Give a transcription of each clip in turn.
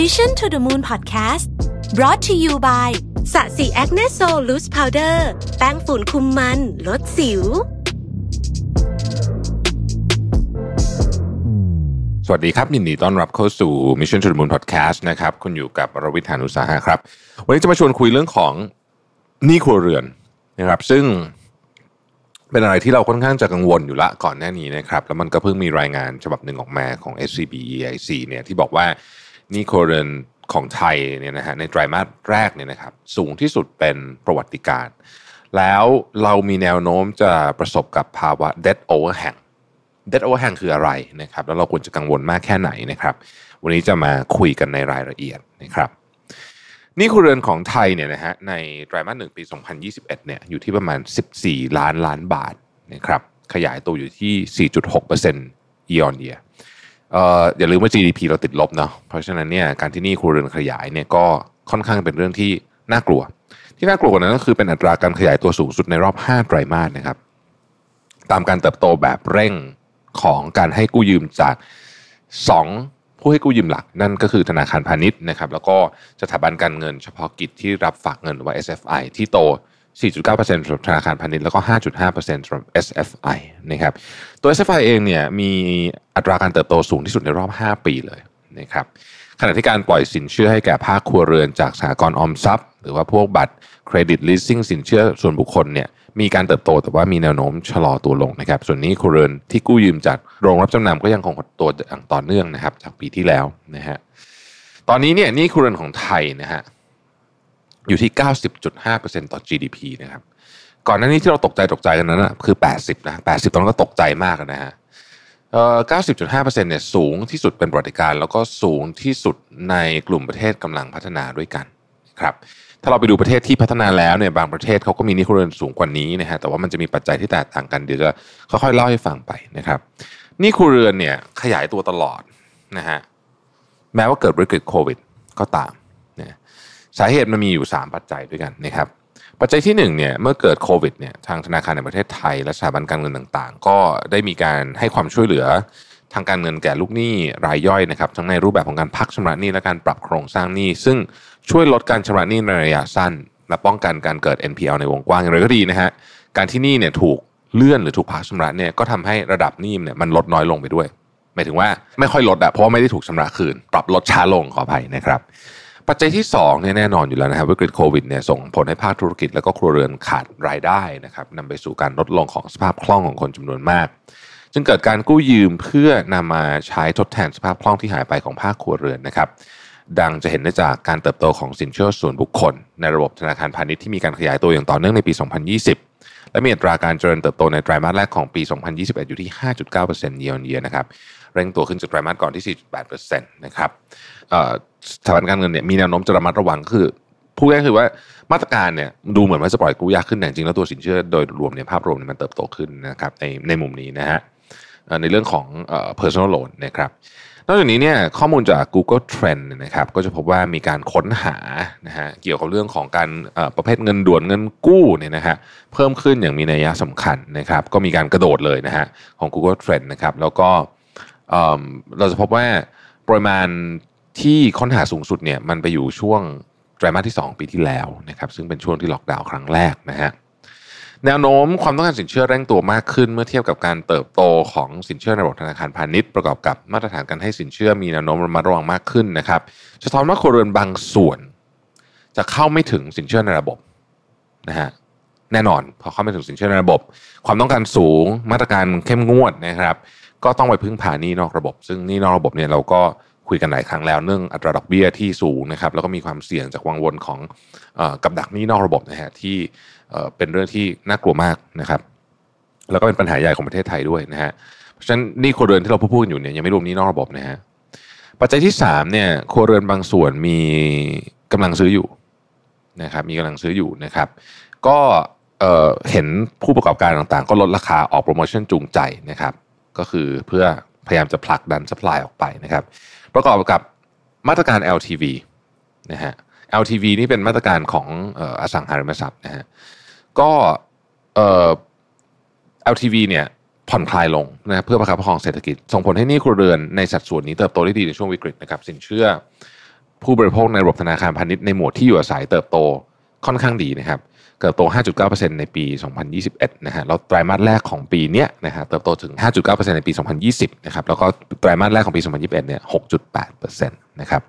Mission to the Moon Podcast brought to you by ศศิ Acne Sol Loose Powder แป้งฝุ่นคุมมัน ลดสิว สวัสดีครับ ยินดีต้อนรับเข้าสู่ Mission to the Moon Podcast นะครับ คุณอยู่กับรวิศ หาญอุตสาหะครับ วันนี้จะมาชวนคุยเรื่องของหนี้ครัวเรือนนะครับ ซึ่งเป็นอะไรที่เราค่อนข้างจะกังวลอยู่ละก่อนหน้านี้นะครับ แล้วมันก็เพิ่งมีรายงานฉบับหนึ่งออกมาของ SCB EIC เนี่ยที่บอกว่า หนี้ครัวเรือนของไทยเนี่ยนะฮะในไตรมาสแรกเนี่ยนะครับสูงที่สุดเป็นประวัติการแล้วเรามีแนวโน้มจะประสบกับภาวะ debt overhang debt overhang คืออะไรนะครับแล้วเราควรจะกังวลมากแค่ไหนนะครับวันนี้จะมาคุยกันในรายละเอียดนะครับนี่ครัวเรือนของไทยเนี่ยนะฮะในไตรมาสหนึ่งปี 2021 เนี่ยอยู่ที่ประมาณ 14 ล้านล้านบาทนะครับขยายตัวอยู่ที่ 4.6% year on year เอ่อ อย่าลืมว่า GDP เราติดลบเนาะเพราะฉะนั้นเนี่ยการที่นี่ครัวเรือนขยายเนี่ยก็ค่อนข้างเป็นเรื่องที่น่ากลัว ที่น่ากลัวกว่านั้นก็คือเป็นอัตราการขยายตัวสูงสุดในรอบ 5 ไตรมาสนะครับ ตามการเติบโตแบบเร่งของการให้กู้ยืมจาก 2 ผู้ให้กู้ยืมหลัก นั่นก็คือธนาคารพาณิชย์นะครับ แล้วก็สถาบันการเงินเฉพาะกิจที่รับฝากเงินหรือว่า SFI ที่โต 4.9%สำหรับธนาคารพาณิชย์แล้วก็ 5.5%สำหรับ SFI นะครับตัว SFI เองเนี่ยมีอัตราการเติบโตสูงที่สุดในรอบ 5 ปีเลยนะครับขณะที่การปล่อยสินเชื่อให้แก่ภาคครัวเรือนจากสหกรณ์ออมทรัพย์ หรือว่าพวกบัตรเครดิต leasing สินเชื่อส่วนบุคคลเนี่ยมีการเติบโตแต่ว่ามีแนวโน้มชะลอตัวลงนะครับ ส่วนนี้ครัวเรือนที่กู้ยืมจากโรงรับจำนำก็ยังคงหดตัวอย่างต่อเนื่องนะครับ จากปีที่แล้วนะฮะตอนนี้เนี่ยนี่ครัวเรือนของไทยนะฮะ อยู่ที่ 90.5%ต่อ GDP นะครับ ก่อนหน้านี้ที่เราตกใจตกใจกันนั้นนะคือ 80 นะ 80 ตอนนั้นก็ตกใจมากนะฮะเอ่อ90.5%เนี่ยสูงที่สุดเป็นประวัติการ แล้วก็สูงที่สุดในกลุ่มประเทศกำลังพัฒนาด้วยกันครับถ้าเราไปดูประเทศที่พัฒนาแล้วเนี่ยบางประเทศเขาก็มีนี้ครัวเรือนสูงกว่านี้นะฮะแต่ว่ามันจะมีปัจจัยที่แตกต่างกันเดี๋ยวจะค่อยๆเล่าให้ฟังไปนะครับนี้ครัวเรือนเนี่ยขยายตัวตลอดนะฮะแม้ว่าเกิดวิกฤตโควิดก็ตาม สาเหตุมันมีอยู่ 3 ปัจจัยด้วยกันนะครับปัจจัยที่1เนี่ยเมื่อเกิดโควิดเนี่ยทางธนาคารในประเทศไทย และสถาบันการเงินต่างๆ ก็ได้มีการให้ความช่วยเหลือทางการเงินแก่ลูกหนี้รายย่อยนะครับทั้งในรูปแบบของการพักชำระหนี้และการปรับโครงสร้างหนี้ ซึ่งช่วยลดการชำระหนี้ในระยะสั้น และป้องกันการเกิด NPL ในวงกว้างอย่างไรก็ดีนะฮะการที่หนี้เนี่ยถูกเลื่อนหรือถูกพักชำระเนี่ยก็ทำให้ระดับหนี้เนี่ยมันลดน้อยลงไปด้วยหมายถึงว่าไม่ค่อยลดอะเพราะว่าไม่ได้ถูกชำระคืน ปรับลดช้าลงขออภัยนะครับ ปัจจัยที่2เนี่ยแน่นอนอยู่แล้วนะครับวิกฤตโควิดเนี่ยส่งผลให้ภาคธุรกิจและก็ครัวเรือนขาดรายได้นะครับนำไปสู่การลดลงของสภาพคล่องของคนจำนวนมาก จึงเกิดการกู้ยืมเพื่อนำมาใช้ทดแทนสภาพคล่องที่หายไปของภาคครัวเรือนนะครับ ดังจะเห็นได้จากการเติบโตของสินเชื่อส่วนบุคคล ในระบบธนาคารพาณิชย์ที่มีการขยายตัวอย่างต่อเนื่องในปี 2020 และมีอัตราการเจริญเติบโตในไตรมาสแรกของปี 2021 อยู่ที่ 5.9% year on year นะครับ เร่งตัวขึ้นจากไตรมาสก่อนที่ 4.8%นะครับสถาบันการเงินเนี่ยมีแนวโน้มจะระมัดระวังคือพูดง่ายๆคือว่ามาตรการเนี่ยดูเหมือนว่าจะปล่อยกู้ยากขึ้นแต่จริงแล้วตัวสินเชื่อโดยรวมเนี่ยภาพรวมเนี่ยมันเติบโตขึ้นนะครับในในมุมนี้นะฮะในเรื่องของ personal loan นะครับ นอกจากนี้เนี่ยข้อมูลจาก Google Trend นะครับก็จะพบว่ามีการค้นหานะฮะเกี่ยวกับเรื่องของการประเภทเงินด่วนเงินกู้เนี่ยนะฮะเพิ่มขึ้นอย่างมีนัยสำคัญนะครับก็มีการกระโดดเลยนะฮะของ Google Trend นะครับแล้วก็เราจะพบว่าปริมาณที่ค้นหาสูงสุดเนี่ยมันไปอยู่ช่วงไตรมาสที่ 2 ปีที่แล้วนะครับซึ่งเป็นช่วงที่ล็อกดาวน์ครั้งแรกนะฮะ แนวโน้มความต้องการสินเชื่อเร่งตัวมากขึ้น เมื่อเทียบกับการเติบโตของสินเชื่อในระบบธนาคารพาณิชย์ประกอบกับมาตรฐานการให้สินเชื่อมีแนวโน้มระมัดระวังมากขึ้นนะครับสะท้อนว่าครัวเรือนบางส่วน จะเข้าไม่ถึงสินเชื่อในระบบนะฮะแน่นอนพอเข้าไม่ถึงสินเชื่อในระบบ ความต้องการสูงมาตรการเข้มงวดนะครับ ก็ต้องไปพึ่งพาหนี้นอกระบบ ซึ่งหนี้นอกระบบเนี่ยเราก็ คุยกันหลายครั้งแล้วเรื่องอัตราดอกเบี้ยที่สูงนะครับแล้วก็มีความเสี่ยงจากวังวนของกับดักหนี้นอกระบบนะฮะที่เป็นเรื่องที่น่ากลัวมากนะครับ แล้วก็เป็นปัญหาใหญ่ของประเทศไทยด้วยนะฮะเพราะฉะนั้นนี่ครัวเรือนที่เราพูดกันอยู่เนี่ยยังไม่รวมหนี้นอกระบบนะฮะปัจจัยที่3เนี่ยครัวเรือนบางส่วนมีกำลังซื้ออยู่นะครับมีกำลังซื้ออยู่นะครับ ก็เห็นผู้ประกอบการต่างๆ ก็ลดราคาออกโปรโมชั่นจูงใจนะครับ ก็คือเพื่อพยายามจะผลักดันสป라이ออกไปนะครับ ประกอบกับมาตรการ LTV นะฮะ LTV นี่เป็นมาตรการของอสังหาริมทรัพย์นะฮะก็เอ่อ LTV เนี่ยผ่อนคลายลงนะเพื่อประคับประคองเศรษฐกิจ ส่งผลให้นี่ครัวเรือนในสัดส่วนนี้เติบโตได้ดีในช่วงวิกฤตนะครับสินเชื่อ ผู้บริโภคในระบบธนาคารพาณิชย์ในหมวดที่อยู่อาศัยเติบโต ค่อนข้างดีนะครับ เติบโต 5.9%ในปี 2021 นะฮะ แล้วไตรมาสแรกของปีเนี้ยนะฮะ เติบโตถึง 5.9%ในปี 2020 นะครับ แล้วก็ไตรมาสแรกของปี 2021 เนี่ย 6.8%นะครับ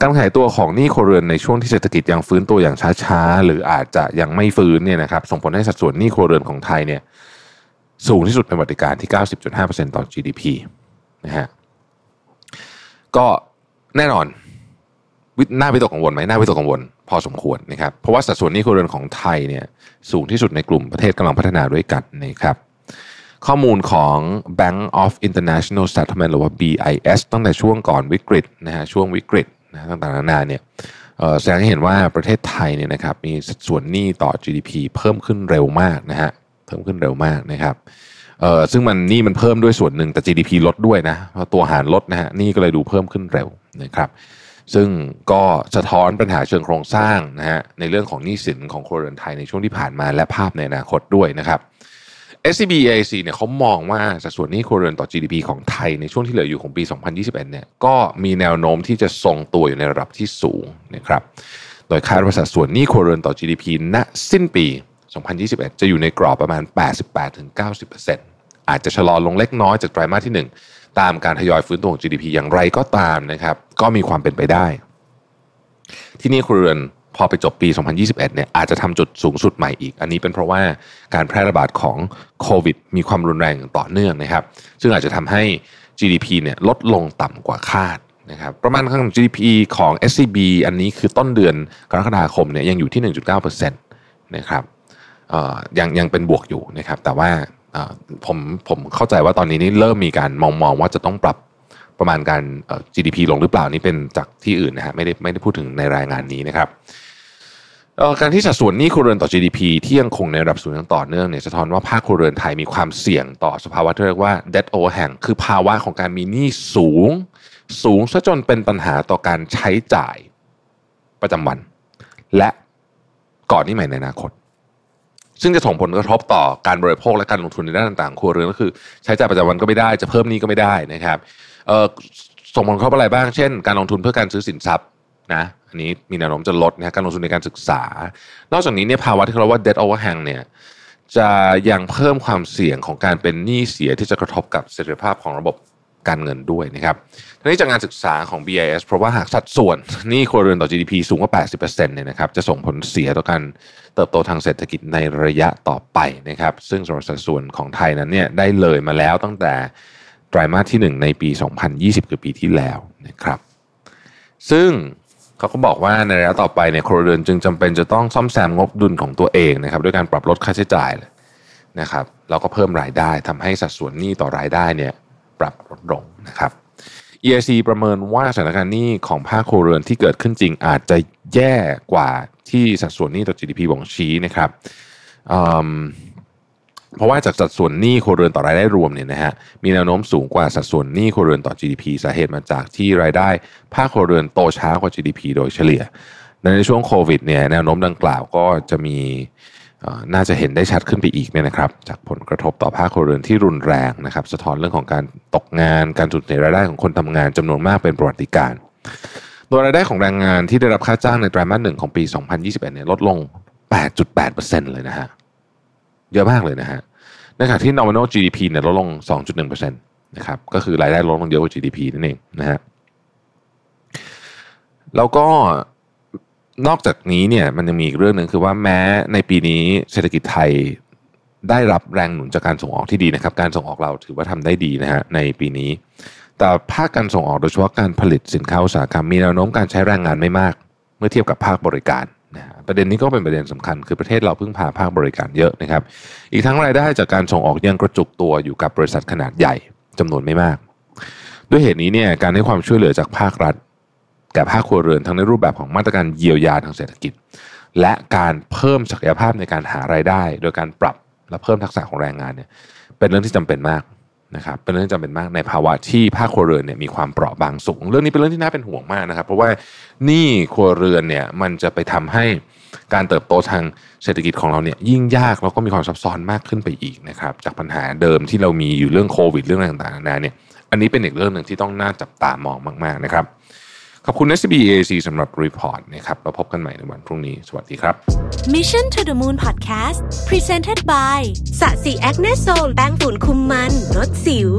การขายตัวของหนี้ครัวเรือนในช่วงที่เศรษฐกิจยังฟื้นตัวอย่างช้าๆ หรืออาจจะยังไม่ฟื้นเนี่ยนะครับ ส่งผลให้สัดส่วนหนี้ครัวเรือนของไทยเนี่ย สูงที่สุดเป็นประวัติการที่ 90.5%ต่อ GDP นะฮะ ก็แน่นอน น่าวิตกกังวลไหมน่าวิตกกังวล พอสมควรนะครับเพราะว่าสัดส่วนนี้ครัวเรือนของไทยเนี่ยสูงที่สุดในกลุ่มประเทศกำลังพัฒนาด้วยกันนะครับข้อมูลของ Bank of International Settlement หรือว่า BIS ตั้งแต่ช่วงก่อนวิกฤตนะฮะช่วงวิกฤตนะต่างๆนานาเนี่ยแสดงให้เห็นว่าประเทศไทยเนี่ยนะครับมีสัดส่วนหนี้ต่อ GDP เพิ่มขึ้นเร็วมากนะฮะเพิ่มขึ้นเร็วมากนะครับเอ่อซึ่งมันนี่มันเพิ่มด้วยส่วนหนึ่งแต่ GDP ลดด้วยนะเพราะตัวหารลดนะฮะนี่ก็เลยดูเพิ่มขึ้นเร็วนะครับ ซึ่งก็สะท้อนปัญหาเชิงโครงสร้างนะฮะในเรื่องของหนี้สินของครัวเรือนไทยในช่วงที่ผ่านมาและภาพในอนาคตด้วยนะครับ SCB EIC เนี่ยเขามองว่าสัดส่วนหนี้ครัวเรือนต่อ GDP ของไทยในช่วงที่เหลืออยู่ของปี 2021 เนี่ยก็มีแนวโน้มที่จะทรงตัวอยู่ในระดับที่สูงนะครับโดยคาดว่าสัดส่วนหนี้ครัวเรือนต่อ GDP ณสิ้นปี 2021 จะอยู่ในกรอบประมาณ 88-90%อาจจะชะลอลงเล็กน้อยจากไตรมาสที่ 1 ตามการทยอยฟื้นตัวของ GDP อย่างไรก็ตามนะครับ ก็มีความเป็นไปได้ ที่นี่ครัวเรือนพอไปจบปี 2021 เนี่ยอาจจะทำจุดสูงสุดใหม่อีก อันนี้เป็นเพราะว่าการแพร่ระบาดของโควิด มีความรุนแรงต่อเนื่องนะครับ ซึ่งอาจจะทำให้ GDP เนี่ยลดลงต่ำกว่าคาดนะครับประมาณของ GDP ของ SCB อันนี้คือต้นเดือนกรกฎาคมเนี่ยยังอยู่ที่ 1.9%นะครับยังยังเป็นบวกอยู่นะครับแต่ว่า ผมผมเข้าใจว่าตอนนี้นี่เริ่มมีการมองมองว่าจะต้องปรับประมาณการ GDP ลงหรือเปล่านี่เป็นจากที่อื่นนะฮะไม่ได้ไม่ได้พูดถึงในรายงานนี้นะครับการที่สัดส่วนหนี้ครัวเรือนต่อ GDP ที่ยังคงในระดับสูงอย่างต่อเนื่องเนี่ยสะท้อนว่าภาคครัวเรือนไทยมีความเสี่ยงต่อสภาวะที่เรียกว่า debt overhang คือภาวะของการมีหนี้สูง สูงซะจนเป็นปัญหาต่อการใช้จ่ายประจำวัน และก่อนนี้ใหม่ในอนาคต ซึ่งจะส่งผลกระทบต่อการบริโภคและการลงทุนในด้านต่างๆครัวเรือนก็คือ ใช้จ่ายประจำวันก็ไม่ได้จะเพิ่มนี้ก็ไม่ได้นะครับส่งผลกระทบอะไรบ้างเช่น การลงทุนเพื่อการซื้อสินทรัพย์นะอันนี้มีแนวโน้มจะลดนะการลงทุนในการศึกษา นอกจากนี้เนี่ยภาวะที่เราว่า debt overhang เนี่ยจะยังเพิ่มความเสี่ยงของการเป็นหนี้เสียที่จะกระทบกับเสถียรภาพของระบบการเงินด้วยนะครับทีนี้จากงานศึกษาของ BIS เพราะว่าหากสัดส่วนหนี้ครัวเรือนต่อ GDP สูงกว่า 80%เนี่ยนะครับจะส่งผลเสียต่อการ เติบโตทางเศรษฐกิจในระยะต่อไปนะครับ ซึ่งสัดส่วนของไทยนั้นเนี่ยได้เลยมาแล้วตั้งแต่ไตรมาสที่ 1 ในปี 2020 คือปีที่แล้วนะครับ ซึ่งเขาก็บอกว่าในระยะต่อไปเนี่ยครัวเรือนจึงจำเป็นจะต้องซ่อมแซมงบดุลของตัวเองนะครับ ด้วยการปรับลดค่าใช้จ่ายนะครับแล้วก็เพิ่มรายได้ทำให้สัดส่วนหนี้ต่อรายได้เนี่ยปรับลดลงนะครับ EIC ประเมินว่าสถานการณ์หนี้ของภาคครัวเรือนที่เกิดขึ้นจริงอาจจะแย่กว่าที่สัดส่วนหนี้ต่อ GDP บ่งชี้นะครับเพราะว่าจากสัดส่วนหนี้ครัวเรือนต่อรายได้รวมเนี่ยนะฮะมีแนวโน้มสูงกว่าสัดส่วนหนี้ครัวเรือนต่อ GDP สาเหตุมาจากที่รายได้ ภาคครัวเรือนโตช้ากว่า GDP โดยเฉลี่ยในช่วงโควิดเนี่ยแนวโน้มดังกล่าวก็จะมี น่าจะเห็นได้ชัดขึ้นไปอีกเนี่ยนะครับ จากผลกระทบต่อภาคครัวเรือนที่รุนแรงนะครับ สะท้อนเรื่องของการตกงานการสูญเสียรายได้ของคนทำงานจำนวนมากเป็นประวัติการโดยรายได้ของแรงงานที่ได้รับค่าจ้างในไตรมาสหนึ่งของปี 2021 เนี่ยลดลง 8.8%เลยนะฮะ เยอะมากเลยนะฮะ ในขณะที่ nominal GDP เนี่ยลดลง 2.1%นะครับ ก็คือรายได้ลดลงเยอะกว่า GDP นั่นเองนะฮะ แล้วก็ นอกจากนี้เนี่ยมันยังมีอีกเรื่องหนึ่งคือว่าแม้ในปีนี้เศรษฐกิจไทยได้รับแรงหนุนจากการส่งออกที่ดีนะครับ การส่งออกเราถือว่าทำได้ดีนะฮะในปีนี้ แต่ภาคการส่งออกโดยเฉพาะการผลิตสินค้าอุตสาหกรรมมีแนวโน้มการใช้แรงงานไม่มาก เมื่อเทียบกับภาคบริการนะประเด็นนี้ก็เป็นประเด็นสำคัญ คือประเทศเราพึ่งพาภาคบริการเยอะนะครับ อีกทั้งรายได้จากการส่งออกยังกระจุกตัวอยู่กับบริษัทขนาดใหญ่จำนวนไม่มาก ด้วยเหตุนี้เนี่ยการให้ความช่วยเหลือจากภาครัฐ แก่ภาคครัวเรือนทั้งในรูปแบบของมาตรการเยียวยาทางเศรษฐกิจ และการเพิ่มศักยภาพในการหารายได้ โดยการปรับและเพิ่มทักษะของแรงงานเนี่ยเป็นเรื่องที่จำเป็นมากนะครับเป็นเรื่องจำเป็นมากในภาวะที่ภาคครัวเรือนเนี่ยมีความเปราะบางสูง เรื่องนี้เป็นเรื่องที่น่าเป็นห่วงมากนะครับ เพราะว่านี่ครัวเรือนเนี่ยมันจะไปทำให้การเติบโตทางเศรษฐกิจของเราเนี่ยยิ่งยากแล้วก็มีความซับซ้อนมากขึ้นไปอีกนะครับจากปัญหาเดิมที่เรามีอยู่เรื่องโควิดเรื่องอะไรต่างๆนานาเนี่ยอันนี้เป็นอีกเรื่องหนึ่งที่ต้องน่าจับตามองมากๆนะครับ ขอบคุณ SBAC สำหรับรีพอร์ตนะครับเราพบกันใหม่ในวันพรุ่งนี้ สวัสดีครับ Mission to the Moon Podcast Presented by ศศิ Acne Sol แป้งฝุ่นคุมมันลดสิว